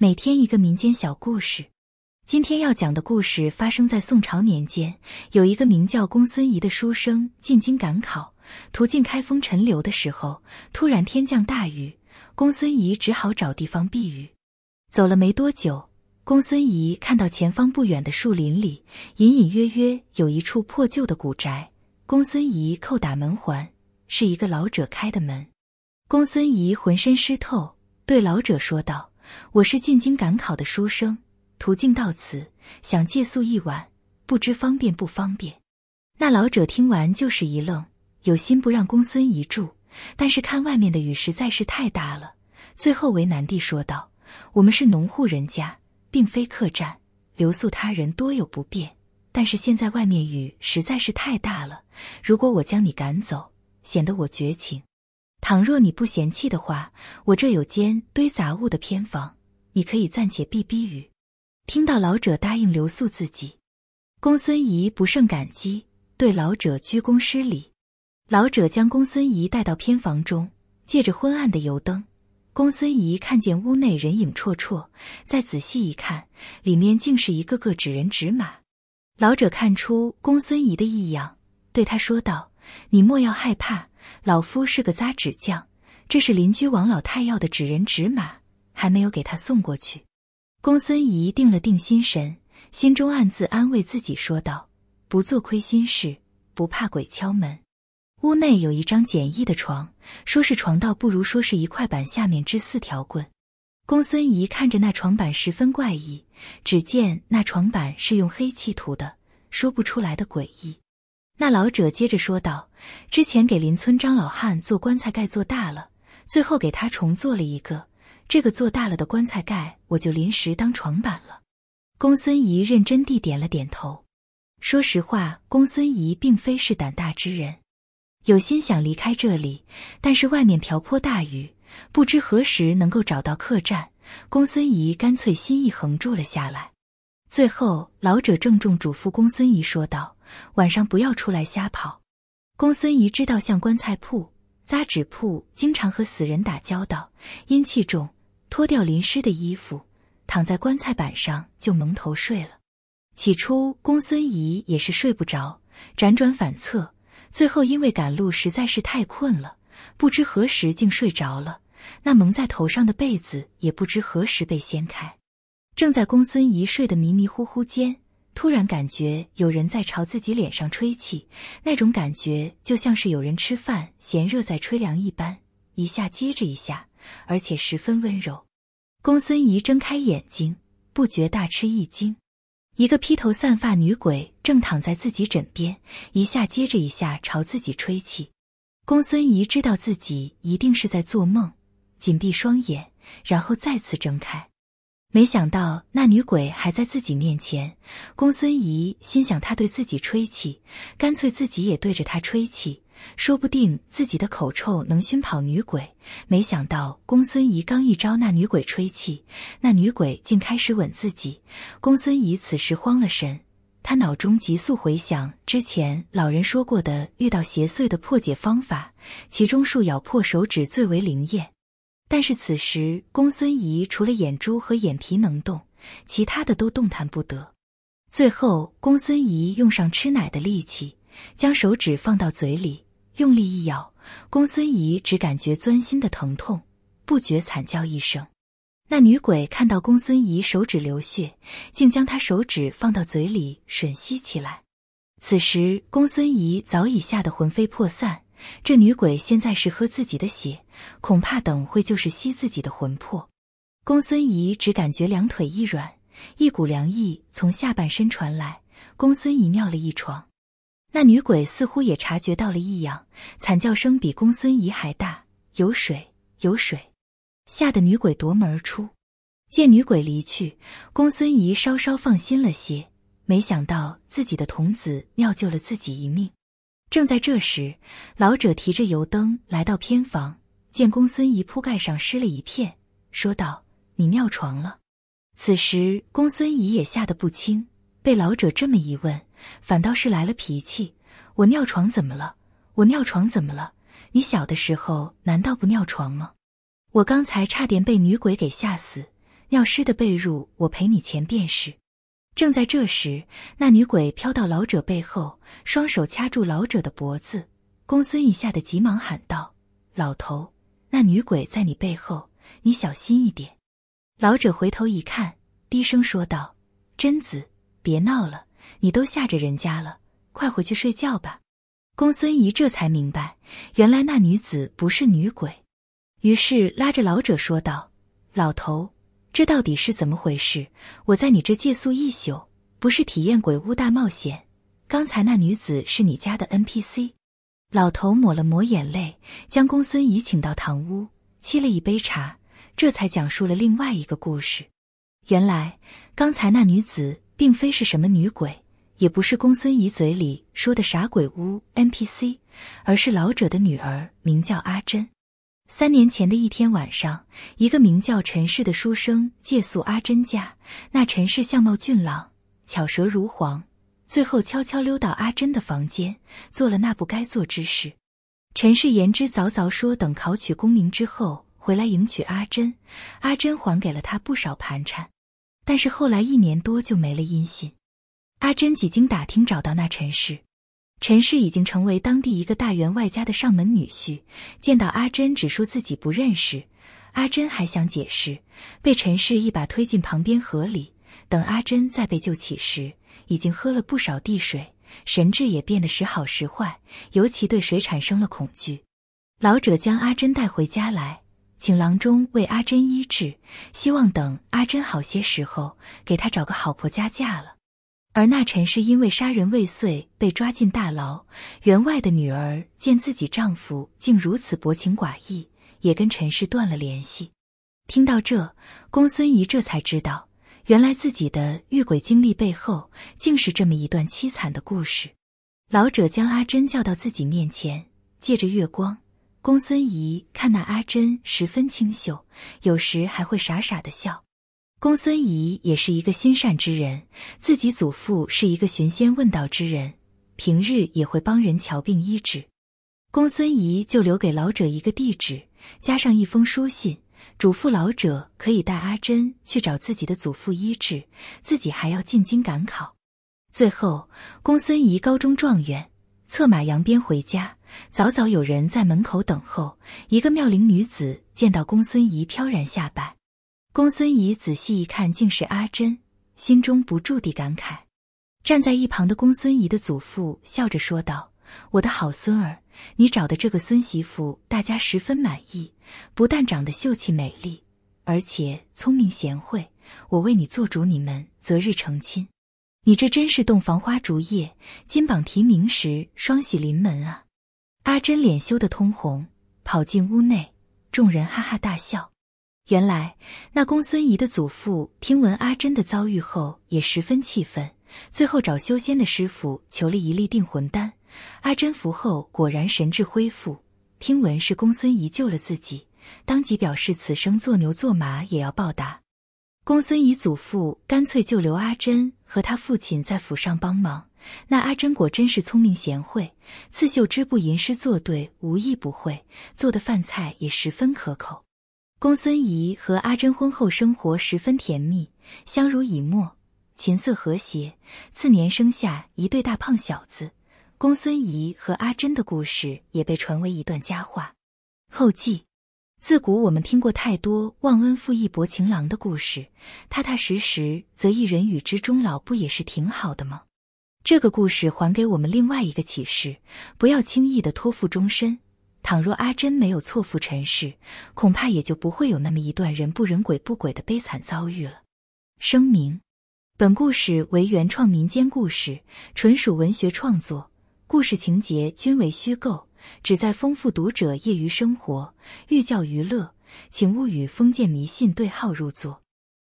每天一个民间小故事。今天要讲的故事发生在宋朝年间，有一个名叫公孙仪的书生进京赶考，途经开封陈留的时候，突然天降大雨，公孙仪只好找地方避雨。走了没多久，公孙仪看到前方不远的树林里，隐隐约约有一处破旧的古宅。公孙仪叩打门环，是一个老者开的门。公孙仪浑身湿透，对老者说道。我是进京赶考的书生，途径到此，想借宿一晚，不知方便不方便？那老者听完就是一愣，有心不让公孙仪住，但是看外面的雨实在是太大了，最后为难地说道：“我们是农户人家，并非客栈，留宿他人多有不便。但是现在外面雨实在是太大了，如果我将你赶走，显得我绝情。”倘若你不嫌弃的话，我这有间堆杂物的偏房，你可以暂且避避雨。听到老者答应留宿自己，公孙仪不胜感激，对老者鞠躬施礼。老者将公孙仪带到偏房中，借着昏暗的油灯，公孙仪看见屋内人影绰绰。再仔细一看，里面竟是一个个纸人纸马。老者看出公孙仪的异样，对他说道：“你莫要害怕。”老夫是个扎纸匠，这是邻居王老太要的纸人纸马，还没有给他送过去。公孙仪定了定心神，心中暗自安慰自己，说道：“不做亏心事，不怕鬼敲门。”屋内有一张简易的床，说是床，倒不如说是一块板，下面支四条棍。公孙仪看着那床板十分怪异，只见那床板是用黑漆涂的，说不出来的诡异。那老者接着说道：“之前给邻村张老汉做棺材盖做大了，最后给他重做了一个。这个做大了的棺材盖，我就临时当床板了。”公孙仪认真地点了点头。说实话，公孙仪并非是胆大之人，有心想离开这里，但是外面瓢泼大雨，不知何时能够找到客栈。公孙仪干脆心一横住了下来。最后，老者郑重嘱咐公孙仪说道。晚上不要出来瞎跑。公孙仪知道，像棺材铺、扎纸铺，经常和死人打交道，阴气重，脱掉淋湿的衣服，躺在棺材板上就蒙头睡了。起初，公孙仪也是睡不着，辗转反侧，最后因为赶路实在是太困了，不知何时竟睡着了。那蒙在头上的被子也不知何时被掀开。正在公孙仪睡得迷迷糊糊间。突然感觉有人在朝自己脸上吹气，那种感觉就像是有人吃饭嫌热在吹凉一般，一下接着一下，而且十分温柔。公孙仪睁开眼睛，不觉大吃一惊，一个披头散发女鬼正躺在自己枕边，一下接着一下朝自己吹气。公孙仪知道自己一定是在做梦，紧闭双眼，然后再次睁开。没想到那女鬼还在自己面前，公孙仪心想，她对自己吹气，干脆自己也对着她吹气，说不定自己的口臭能熏跑女鬼。没想到公孙仪刚一招那女鬼吹气，那女鬼竟开始吻自己。公孙仪此时慌了神，他脑中急速回想之前老人说过的遇到邪祟的破解方法，其中树咬破手指最为灵验。但是此时，公孙仪除了眼珠和眼皮能动，其他的都动弹不得。最后，公孙仪用上吃奶的力气，将手指放到嘴里，用力一咬，公孙仪只感觉钻心的疼痛，不觉惨叫一声。那女鬼看到公孙仪手指流血，竟将他手指放到嘴里吮吸起来。此时，公孙仪早已吓得魂飞魄散。这女鬼现在是喝自己的血，恐怕等会就是吸自己的魂魄。公孙仪只感觉两腿一软，一股凉意从下半身传来。公孙仪尿了一床，那女鬼似乎也察觉到了异样，惨叫声比公孙仪还大。有水，有水！吓得女鬼夺门而出。见女鬼离去，公孙仪稍稍放心了些，没想到自己的童子尿救了自己一命。正在这时，老者提着油灯来到偏房，见公孙仪铺盖上湿了一片，说道：“你尿床了。”此时，公孙仪也吓得不轻，被老者这么一问，反倒是来了脾气：“我尿床怎么了？我尿床怎么了？你小的时候难道不尿床吗？我刚才差点被女鬼给吓死，尿湿的被褥，我赔你钱便是。正在这时，那女鬼飘到老者背后，双手掐住老者的脖子。公孙仪吓得急忙喊道：“老头，那女鬼在你背后，你小心一点。”老者回头一看，低声说道：“贞子，别闹了，你都吓着人家了，快回去睡觉吧。”公孙仪这才明白，原来那女子不是女鬼，于是拉着老者说道：“老头，这到底是怎么回事？我在你这借宿一宿，不是体验鬼屋大冒险？刚才那女子是你家的 NPC？” 老头抹了抹眼泪，将公孙仪请到堂屋，沏了一杯茶，这才讲述了另外一个故事。原来，刚才那女子并非是什么女鬼。也不是公孙仪嘴里说的傻鬼屋 NPC，而是老者的女儿，名叫阿珍。三年前的一天晚上，一个名叫陈氏的书生借宿阿珍家。那陈氏相貌俊朗，巧舌如簧，最后悄悄溜到阿珍的房间，做了那不该做之事。陈氏言之凿凿说，等考取功名之后回来迎娶阿珍。阿珍还给了他不少盘缠，但是后来一年多就没了音信。阿珍几经打听，找到那陈氏。陈氏已经成为当地一个大员外家的上门女婿。见到阿珍，只说自己不认识。阿珍还想解释，被陈氏一把推进旁边河里。等阿珍再被救起时，已经喝了不少地水，神智也变得时好时坏，尤其对水产生了恐惧。老者将阿珍带回家来，请郎中为阿珍医治，希望等阿珍好些时候，给她找个好婆家嫁了。而那陈氏因为杀人未遂被抓进大牢，员外的女儿见自己丈夫竟如此薄情寡义，也跟陈氏断了联系。听到这，公孙仪这才知道，原来自己的遇鬼经历背后竟是这么一段凄惨的故事。老者将阿珍叫到自己面前，借着月光，公孙仪看那阿珍十分清秀，有时还会傻傻的笑。公孙仪也是一个心善之人，自己祖父是一个寻仙问道之人，平日也会帮人瞧病医治。公孙仪就留给老者一个地址，加上一封书信，嘱咐老者可以带阿珍去找自己的祖父医治，自己还要进京赶考。最后，公孙仪高中状元，策马扬鞭回家，早早有人在门口等候。一个妙龄女子见到公孙仪，飘然下拜。公孙仪仔细一看，竟是阿珍，心中不住地感慨。站在一旁的公孙仪的祖父笑着说道：“我的好孙儿，你找的这个孙媳妇，大家十分满意，不但长得秀气美丽，而且聪明贤惠。我为你做主，你们择日成亲。你这真是洞房花烛夜，金榜题名时，双喜临门啊！”阿珍脸羞得通红，跑进屋内，众人哈哈大笑。原来那公孙仪的祖父听闻阿珍的遭遇后，也十分气愤，最后找修仙的师傅求了一粒定魂丹。阿珍服后果然神智恢复，听闻是公孙仪救了自己，当即表示此生做牛做马也要报答。公孙仪祖父干脆就留阿珍和他父亲在府上帮忙。那阿珍果真是聪明贤惠，刺绣织布吟诗作对无一不会，做的饭菜也十分可口。公孙仪和阿珍婚后生活十分甜蜜，相濡以沫，琴瑟和谐。次年生下一对大胖小子。公孙仪和阿珍的故事也被传为一段佳话。后记：自古我们听过太多忘恩负义、薄情郎的故事，踏踏实实则一人与之终老，不也是挺好的吗？这个故事还给我们另外一个启示：不要轻易的托付终身。倘若阿珍没有错付尘世，恐怕也就不会有那么一段人不人鬼不鬼的悲惨遭遇了。声明：本故事为原创民间故事，纯属文学创作，故事情节均为虚构，旨在丰富读者业余生活，寓教于乐，请勿与封建迷信对号入座。